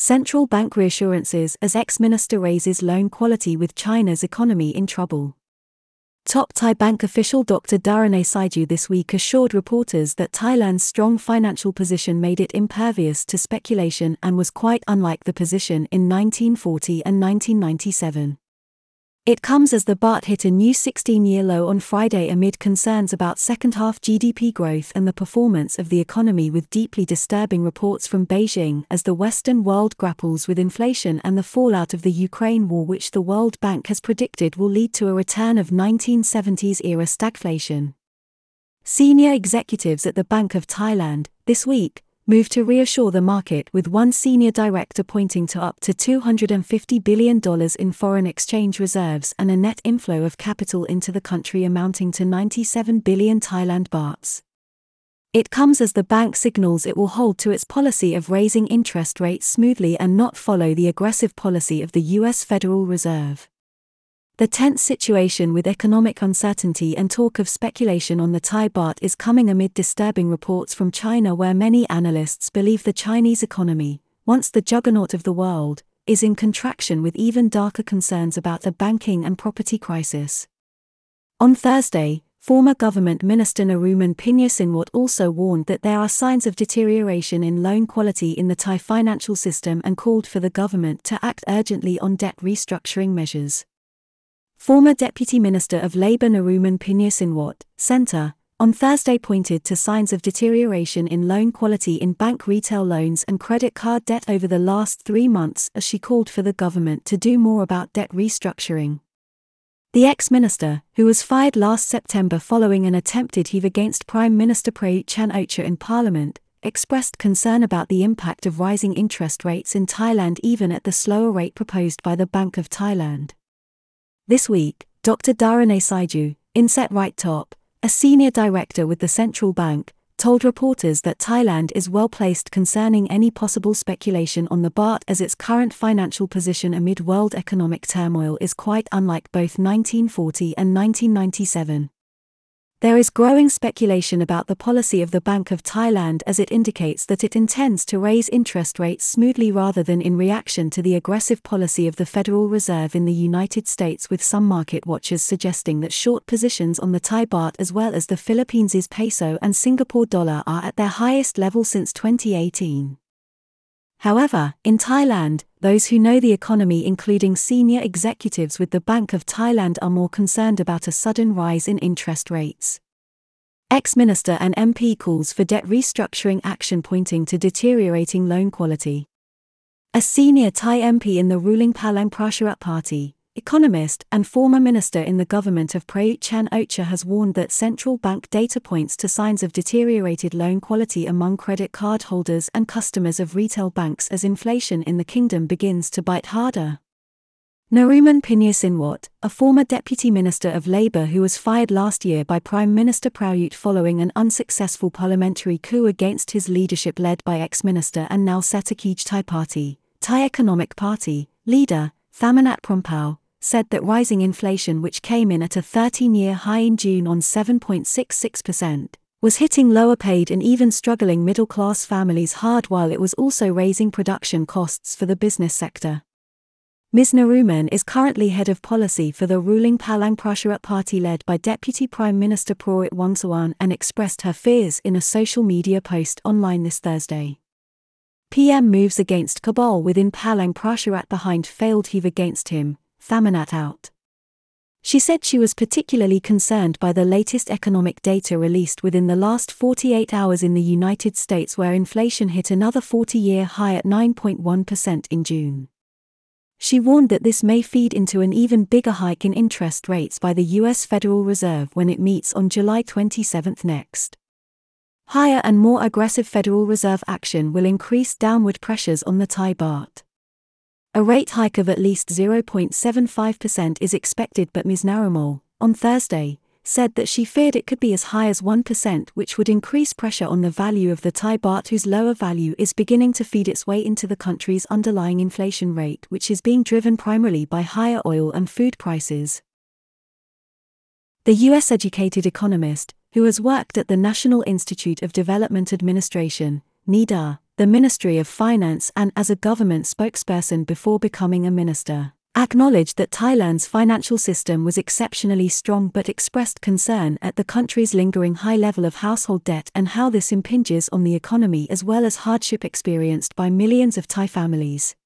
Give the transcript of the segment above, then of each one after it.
central bank reassurances as ex minister raises loan quality with China's economy in trouble. Top Thai bank official Dr. Daranee Saeju this week assured reporters that Thailand's strong financial position made it impervious to speculation and was quite unlike the position in 1940 and 1997. It comes as the baht hit a new 16 year low on Friday amid concerns about second half GDP growth and the performance of the economy, with deeply disturbing reports from Beijing as the Western world grapples with inflation and the fallout of the Ukraine war, which the World Bank has predicted will lead to a return of 1970s era stagflation. Senior executives at the Bank of Thailand, this week, moved to reassure the market with one senior director pointing to up to $250 billion in foreign exchange reserves and a net inflow of capital into the country amounting to 97 billion Thailand bahts. It comes as the bank signals it will hold to its policy of raising interest rates smoothly and not follow the aggressive policy of the U.S. Federal Reserve. The tense situation with economic uncertainty and talk of speculation on the Thai baht is coming amid disturbing reports from China, where many analysts believe the Chinese economy, once the juggernaut of the world, is in contraction with even darker concerns about the banking and property crisis. On Thursday, former government minister Naruman Pinyasinwat also warned that there are signs of deterioration in loan quality in the Thai financial system and called for the government to act urgently on debt restructuring measures. Former Deputy Minister of Labour Naruman Pinyasinwat, Centre, on Thursday pointed to signs of deterioration in loan quality in bank retail loans and credit card debt over the last three months as she called for the government to do more about debt restructuring. The ex minister, who was fired last September following an attempted heave against Prime Minister Prayut Chan Ocha in Parliament, expressed concern about the impact of rising interest rates in Thailand even at the slower rate proposed by the Bank of Thailand. This week, Dr. Daranee Saeju, Inset Right Top, a senior director with the central bank, told reporters that Thailand is well placed concerning any possible speculation on the baht as its current financial position amid world economic turmoil is quite unlike both 1940 and 1997. There is growing speculation about the policy of the Bank of Thailand as it indicates that it intends to raise interest rates smoothly rather than in reaction to the aggressive policy of the Federal Reserve in the United States, with some market watchers suggesting that short positions on the Thai baht as well as the Philippines' peso and Singapore dollar are at their highest level since 2018. However, in Thailand, those who know the economy, including senior executives with the Bank of Thailand, are more concerned about a sudden rise in interest rates. Ex Minister and MP calls for debt restructuring action pointing to deteriorating loan quality. A senior Thai MP in the ruling Palang Pracharat Party, economist and former minister in the government of Prayut Chan Ocha has warned that central bank data points to signs of deteriorated loan quality among credit card holders and customers of retail banks as inflation in the kingdom begins to bite harder. Naruman Pinyasinwat, a former deputy minister of labour who was fired last year by Prime Minister Prayut following an unsuccessful parliamentary coup against his leadership led by ex-minister and now Setthakij Thai Party, Thai Economic Party, leader, Thamanat Promphao, said that rising inflation, which came in at a 13 year high in June on 7.66%, was hitting lower paid and even struggling middle class families hard while it was also raising production costs for the business sector. Ms. Naruman is currently head of policy for the ruling Palang Pracharat party led by Deputy Prime Minister Prawit Wongsuwan and expressed her fears in a social media post online this Thursday. PM moves against cabal within Palang Pracharat behind failed heave against him, Thamanat out. She said she was particularly concerned by the latest economic data released within the last 48 hours in the United States, where inflation hit another 40 year high at 9.1% in June. She warned that this may feed into an even bigger hike in interest rates by the U.S. Federal Reserve when it meets on July 27 next. Higher and more aggressive Federal Reserve action will increase downward pressures on the Thai baht. A rate hike of at least 0.75% is expected, but Ms. Naruman, on Thursday, said that she feared it could be as high as 1%, which would increase pressure on the value of the Thai baht, whose lower value is beginning to feed its way into the country's underlying inflation rate, which is being driven primarily by higher oil and food prices. The US educated economist, who has worked at the National Institute of Development Administration, NIDA, the Ministry of Finance, and as a government spokesperson before becoming a minister, acknowledged that Thailand's financial system was exceptionally strong but expressed concern at the country's lingering high level of household debt and how this impinges on the economy as well as hardship experienced by millions of Thai families.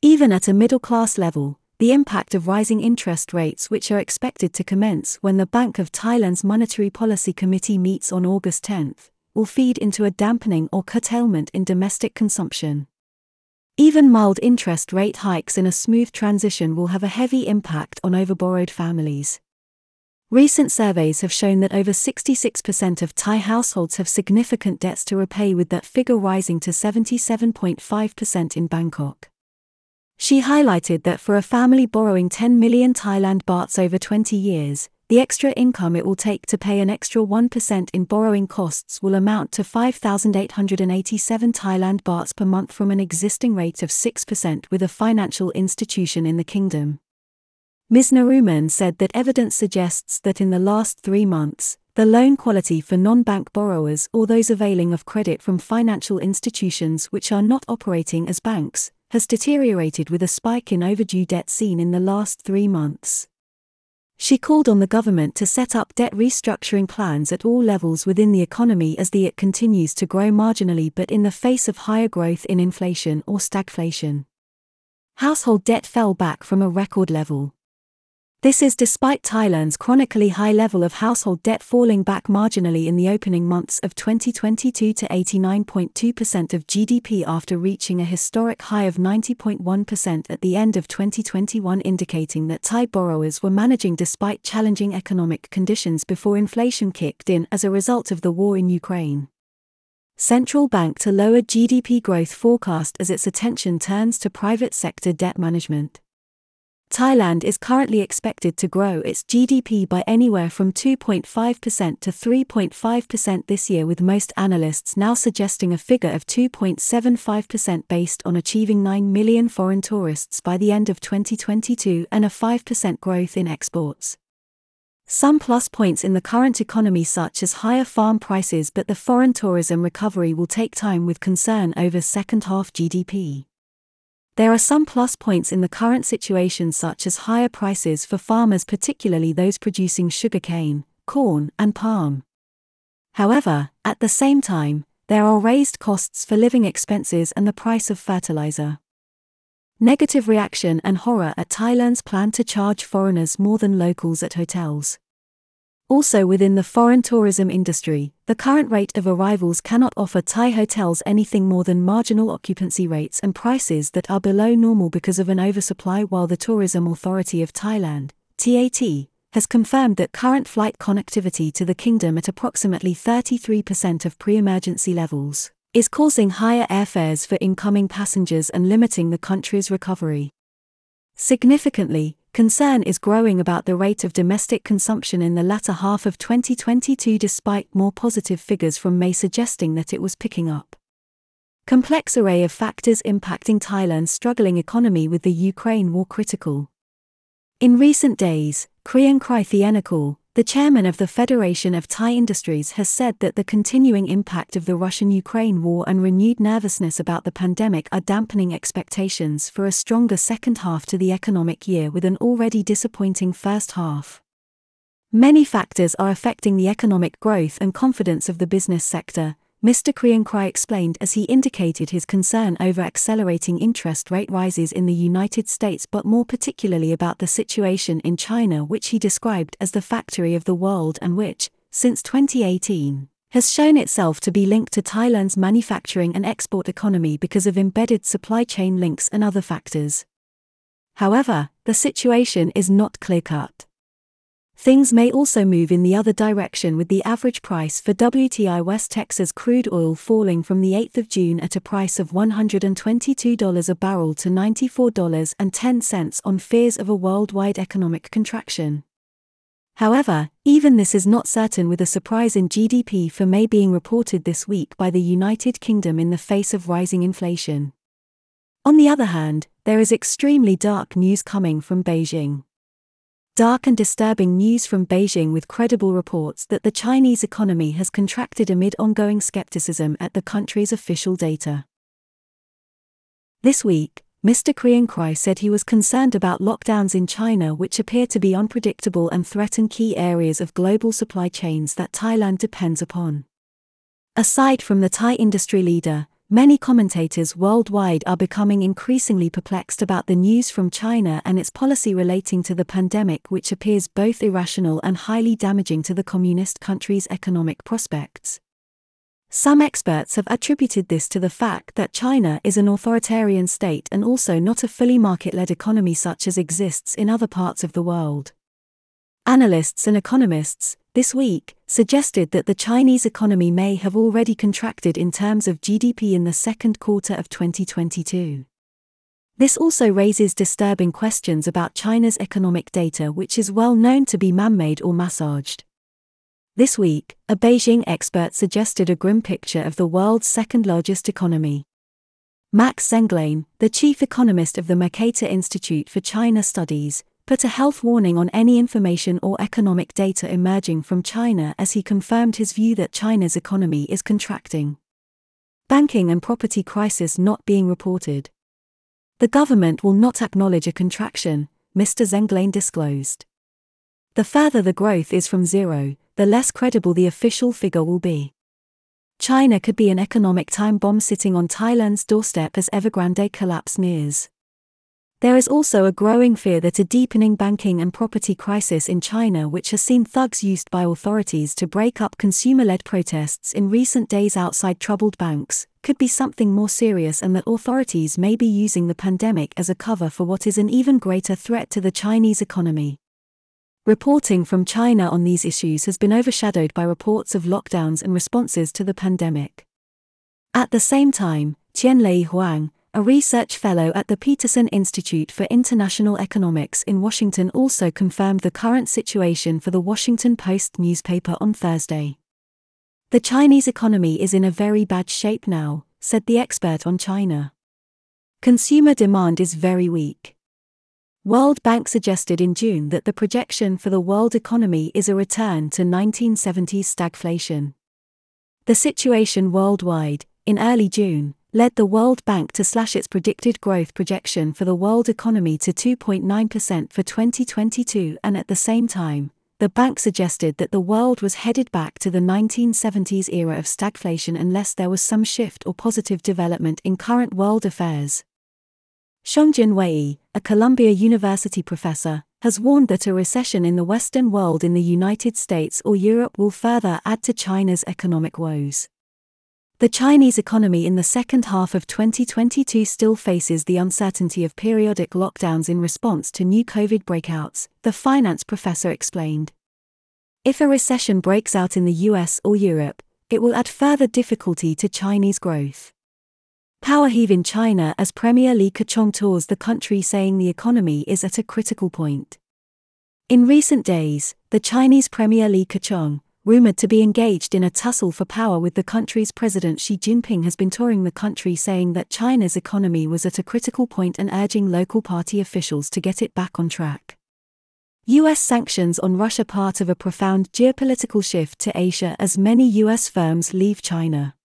Even at a middle class level, the impact of rising interest rates, which are expected to commence when the Bank of Thailand's Monetary Policy Committee meets on August 10, will feed into a dampening or curtailment in domestic consumption. Even mild interest rate hikes in a smooth transition will have a heavy impact on overborrowed families. Recent surveys have shown that over 66% of Thai households have significant debts to repay, with that figure rising to 77.5% in Bangkok. She highlighted that for a family borrowing 10 million Thailand bahts over 20 years, the extra income it will take to pay an extra 1% in borrowing costs will amount to 5,887 Thailand bahts per month from an existing rate of 6% with a financial institution in the kingdom. Ms. Naruman said that evidence suggests that in the last three months, the loan quality for non bank borrowers or those availing of credit from financial institutions which are not operating as banks has deteriorated with a spike in overdue debt seen in the last three months. She called on the government to set up debt restructuring plans at all levels within the economy as the it continues to grow marginally but in the face of higher growth in inflation or stagflation. Household debt fell back from a record level. This is despite Thailand's chronically high level of household debt falling back marginally in the opening months of 2022 to 89.2% of GDP after reaching a historic high of 90.1% at the end of 2021, indicating that Thai borrowers were managing despite challenging economic conditions before inflation kicked in as a result of the war in Ukraine. Central bank to lower GDP growth forecast as its attention turns to private sector debt management. Thailand is currently expected to grow its GDP by anywhere from 2.5% to 3.5% this year, with most analysts now suggesting a figure of 2.75% based on achieving 9 million foreign tourists by the end of 2022 and a 5% growth in exports. Some plus points in the current economy, such as higher farm prices, but the foreign tourism recovery will take time with concern over second half GDP. There are some plus points in the current situation, such as higher prices for farmers, particularly those producing sugarcane, corn, and palm. However, at the same time, there are raised costs for living expenses and the price of fertilizer. Negative reaction and horror at Thailand's plan to charge foreigners more than locals at hotels. Also within the foreign tourism industry, the current rate of arrivals cannot offer Thai hotels anything more than marginal occupancy rates and prices that are below normal because of an oversupply while the Tourism Authority of Thailand, TAT, has confirmed that current flight connectivity to the kingdom at approximately 33% of pre-emergency levels is causing higher airfares for incoming passengers and limiting the country's recovery. Significantly, Concern is growing about the rate of domestic consumption in the latter half of 2022 despite more positive figures from May suggesting that it was picking up. Complex array of factors impacting Thailand's struggling economy with the Ukraine war critical. In recent days, Kriengkrai Thiennukul, the chairman of the Federation of Thai Industries has said that the continuing impact of the Russian Ukraine war and renewed nervousness about the pandemic are dampening expectations for a stronger second half to the economic year with an already disappointing first half. Many factors are affecting the economic growth and confidence of the business sector, Mr. Kriengkrai explained as he indicated his concern over accelerating interest rate rises in the United States but more particularly about the situation in China which he described as the factory of the world and which, since 2018, has shown itself to be linked to Thailand's manufacturing and export economy because of embedded supply chain links and other factors. However, the situation is not clear cut. Things may also move in the other direction with the average price for WTI West Texas crude oil falling from the 8th of June at a price of $122 a barrel to $94.10 on fears of a worldwide economic contraction. However, even this is not certain with a surprise in GDP for May being reported this week by the United Kingdom in the face of rising inflation. On the other hand, there is extremely dark news coming from Beijing dark and disturbing news from Beijing with credible reports that the Chinese economy has contracted amid ongoing skepticism at the country's official data. This week, Mr. Kriengkrai said he was concerned about lockdowns in China, which appear to be unpredictable and threaten key areas of global supply chains that Thailand depends upon. Aside from the Thai industry leader, Many commentators worldwide are becoming increasingly perplexed about the news from China and its policy relating to the pandemic, which appears both irrational and highly damaging to the communist country's economic prospects. Some experts have attributed this to the fact that China is an authoritarian state and also not a fully market led economy such as exists in other parts of the world. Analysts and economists, this week, suggested that the Chinese economy may have already contracted in terms of GDP in the second quarter of 2022. This also raises disturbing questions about China's economic data, which is well known to be man made or massaged. This week, a Beijing expert suggested a grim picture of the world's second largest economy. Max Zenglein, the chief economist of the Mercator Institute for China Studies, put a health warning on any information or economic data emerging from China as he confirmed his view that China's economy is contracting. Banking and property crisis not being reported. The government will not acknowledge a contraction, Mr. Zenglein disclosed. The further the growth is from zero, the less credible the official figure will be. China could be an economic time bomb sitting on Thailand's doorstep as Evergrande collapse nears. There is also a growing fear that a deepening banking and property crisis in China, which has seen thugs used by authorities to break up consumer led protests in recent days outside troubled banks, could be something more serious and that authorities may be using the pandemic as a cover for what is an even greater threat to the Chinese economy. Reporting from China on these issues has been overshadowed by reports of lockdowns and responses to the pandemic. At the same time, Tianlei Huang, a research fellow at the Peterson Institute for International Economics in Washington, also confirmed the current situation for the Washington Post newspaper on Thursday. The Chinese economy is in a very bad shape now, said the expert on China. Consumer demand is very weak. World Bank suggested in June that the projection for the world economy is a return to 1970s stagflation. The situation worldwide, in early June, led the World Bank to slash its predicted growth projection for the world economy to 2.9% for 2022 and at the same time, the bank suggested that the world was headed back to the 1970s era of stagflation unless there was some shift or positive development in current world affairs. Shang-Jin Wei, a Columbia University professor, has warned that a recession in the Western world in the United States or Europe will further add to China's economic woes. The Chinese economy in the second half of 2022 still faces the uncertainty of periodic lockdowns in response to new COVID breakouts, the finance professor explained. If a recession breaks out in the US or Europe, it will add further difficulty to Chinese growth. Power heave in China as Premier Li Keqiang tours the country saying the economy is at a critical point. In recent days, the Chinese Premier Li Keqiang, rumored to be engaged in a tussle for power with the country's President Xi Jinping, has been touring the country saying that China's economy was at a critical point and urging local party officials to get it back on track. U.S. sanctions on Russia part of a profound geopolitical shift to Asia as many U.S. firms leave China.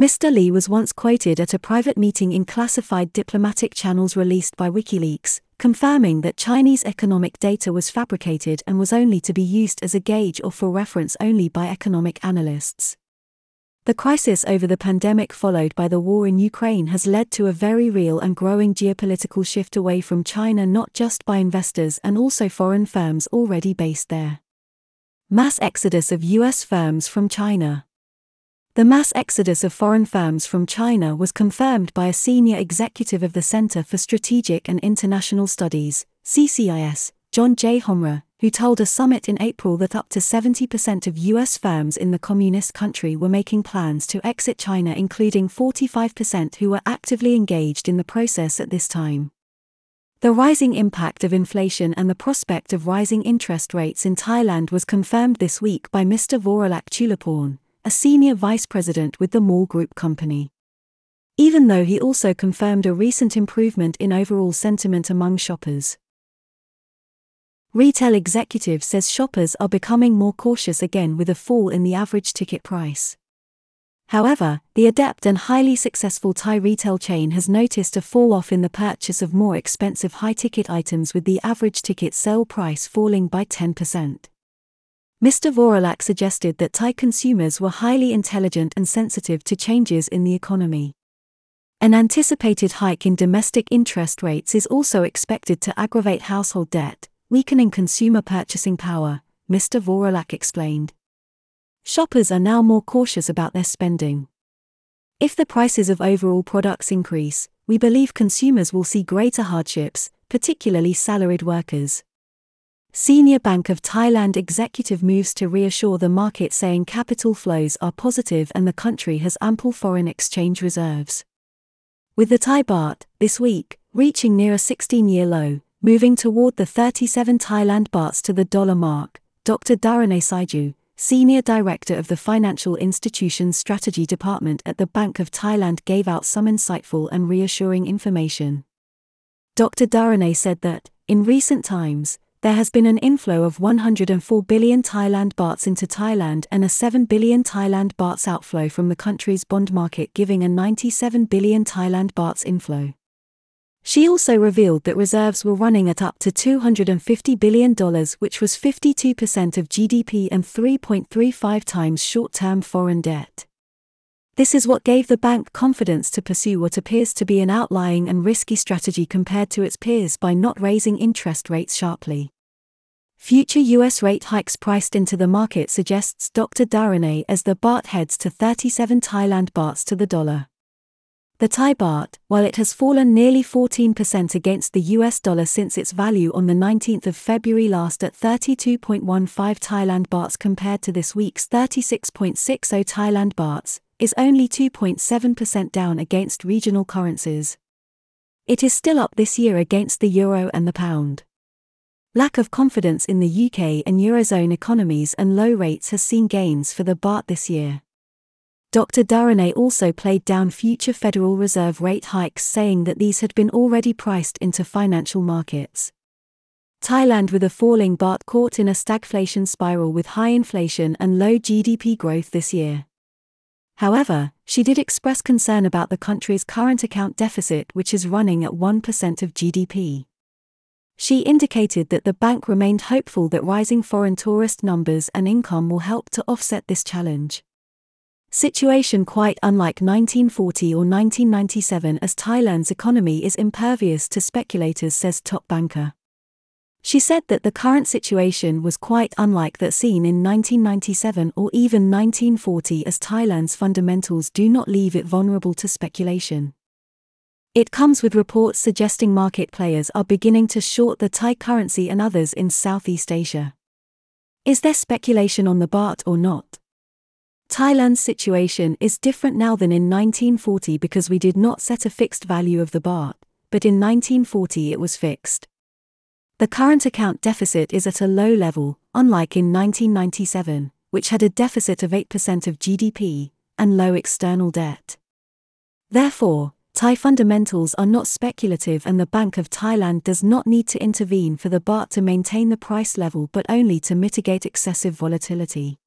Mr. Li was once quoted at a private meeting in classified diplomatic channels released by WikiLeaks, confirming that Chinese economic data was fabricated and was only to be used as a gauge or for reference only by economic analysts. The crisis over the pandemic followed by the war in Ukraine has led to a very real and growing geopolitical shift away from China, not just by investors and also foreign firms already based there. Mass exodus of US firms from China. The mass exodus of foreign firms from China was confirmed by a senior executive of the Center for Strategic and International Studies, CCIS, John J. Hamre, who told a summit in April that up to 70% of US firms in the communist country were making plans to exit China, including 45% who were actively engaged in the process at this time. The rising impact of inflation and the prospect of rising interest rates in Thailand was confirmed this week by Mr. Voralak Chulaporn, a senior vice president with the Mall Group company. Even though he also confirmed a recent improvement in overall sentiment among shoppers. Retail executive says shoppers are becoming more cautious again with a fall in the average ticket price. However, the adept and highly successful Thai retail chain has noticed a fall off in the purchase of more expensive high ticket items with the average ticket sale price falling by 10%. Mr. Vorolak suggested that Thai consumers were highly intelligent and sensitive to changes in the economy. An anticipated hike in domestic interest rates is also expected to aggravate household debt, weakening consumer purchasing power, Mr. Vorolak explained shoppers are now more cautious about their spending. If the prices of overall products increase, we believe consumers will see greater hardships, particularly salaried workers. Senior Bank of Thailand executive moves to reassure the market saying capital flows are positive and the country has ample foreign exchange reserves. With the Thai baht, this week, reaching near a 16 year low, moving toward the 37 Thailand bahts to the dollar mark, Dr. Daranee Saeju, Senior Director of the Financial Institutions Strategy Department at the Bank of Thailand gave out some insightful and reassuring information. Dr. Daranee said that, in recent times, there has been an inflow of 104 billion Thailand bahts into Thailand and a 7 billion Thailand bahts outflow from the country's bond market, giving a 97 billion Thailand bahts inflow. She also revealed that reserves were running at up to $250 billion, which was 52% of GDP and 3.35 times short term foreign debt. This is what gave the bank confidence to pursue what appears to be an outlying and risky strategy compared to its peers by not raising interest rates sharply. Future US rate hikes priced into the market suggests Dr. Daranee as the baht heads to 37 Thailand bahts to the dollar. The Thai baht, while it has fallen nearly 14% against the US dollar since its value on the 19th of February last at 32.15 Thailand bahts compared to this week's 36.60 Thailand bahts, is only 2.7% down against regional currencies. It is still up this year against the euro and the pound. Lack of confidence in the UK and Eurozone economies and low rates has seen gains for the baht this year. Dr. Daranee also played down future Federal Reserve rate hikes, saying that these had been already priced into financial markets. Thailand, with a falling baht, caught in a stagflation spiral with high inflation and low GDP growth this year. However, she did express concern about the country's current account deficit, which is running at 1% of GDP. She indicated that the bank remained hopeful that rising foreign tourist numbers and income will help to offset this challenge. Situation quite unlike 1940 or 1997 as Thailand's economy is impervious to speculators, says top banker. She said that the current situation was quite unlike that seen in 1997 or even 1940 as Thailand's fundamentals do not leave it vulnerable to speculation. It comes with reports suggesting market players are beginning to short the Thai currency and others in Southeast Asia. Is there speculation on the baht or not? Thailand's situation is different now than in 1940 because we did not set a fixed value of the baht, but in 1940 it was fixed. The current account deficit is at a low level, unlike in 1997, which had a deficit of 8% of GDP and low external debt. Therefore, Thai fundamentals are not speculative and the Bank of Thailand does not need to intervene for the baht to maintain the price level but only to mitigate excessive volatility.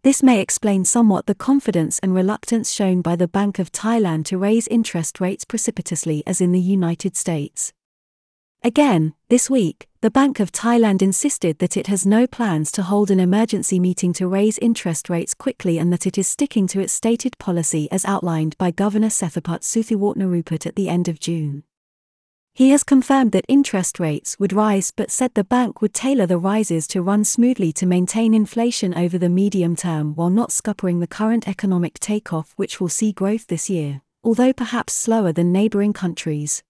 This may explain somewhat the confidence and reluctance shown by the Bank of Thailand to raise interest rates precipitously as in the United States. Again, this week, the Bank of Thailand insisted that it has no plans to hold an emergency meeting to raise interest rates quickly and that it is sticking to its stated policy as outlined by Governor Sethaput Suthiwartnarueput at the end of June. He has confirmed that interest rates would rise but said the bank would tailor the rises to run smoothly to maintain inflation over the medium term while not scuppering the current economic takeoff which will see growth this year, although perhaps slower than neighboring countries.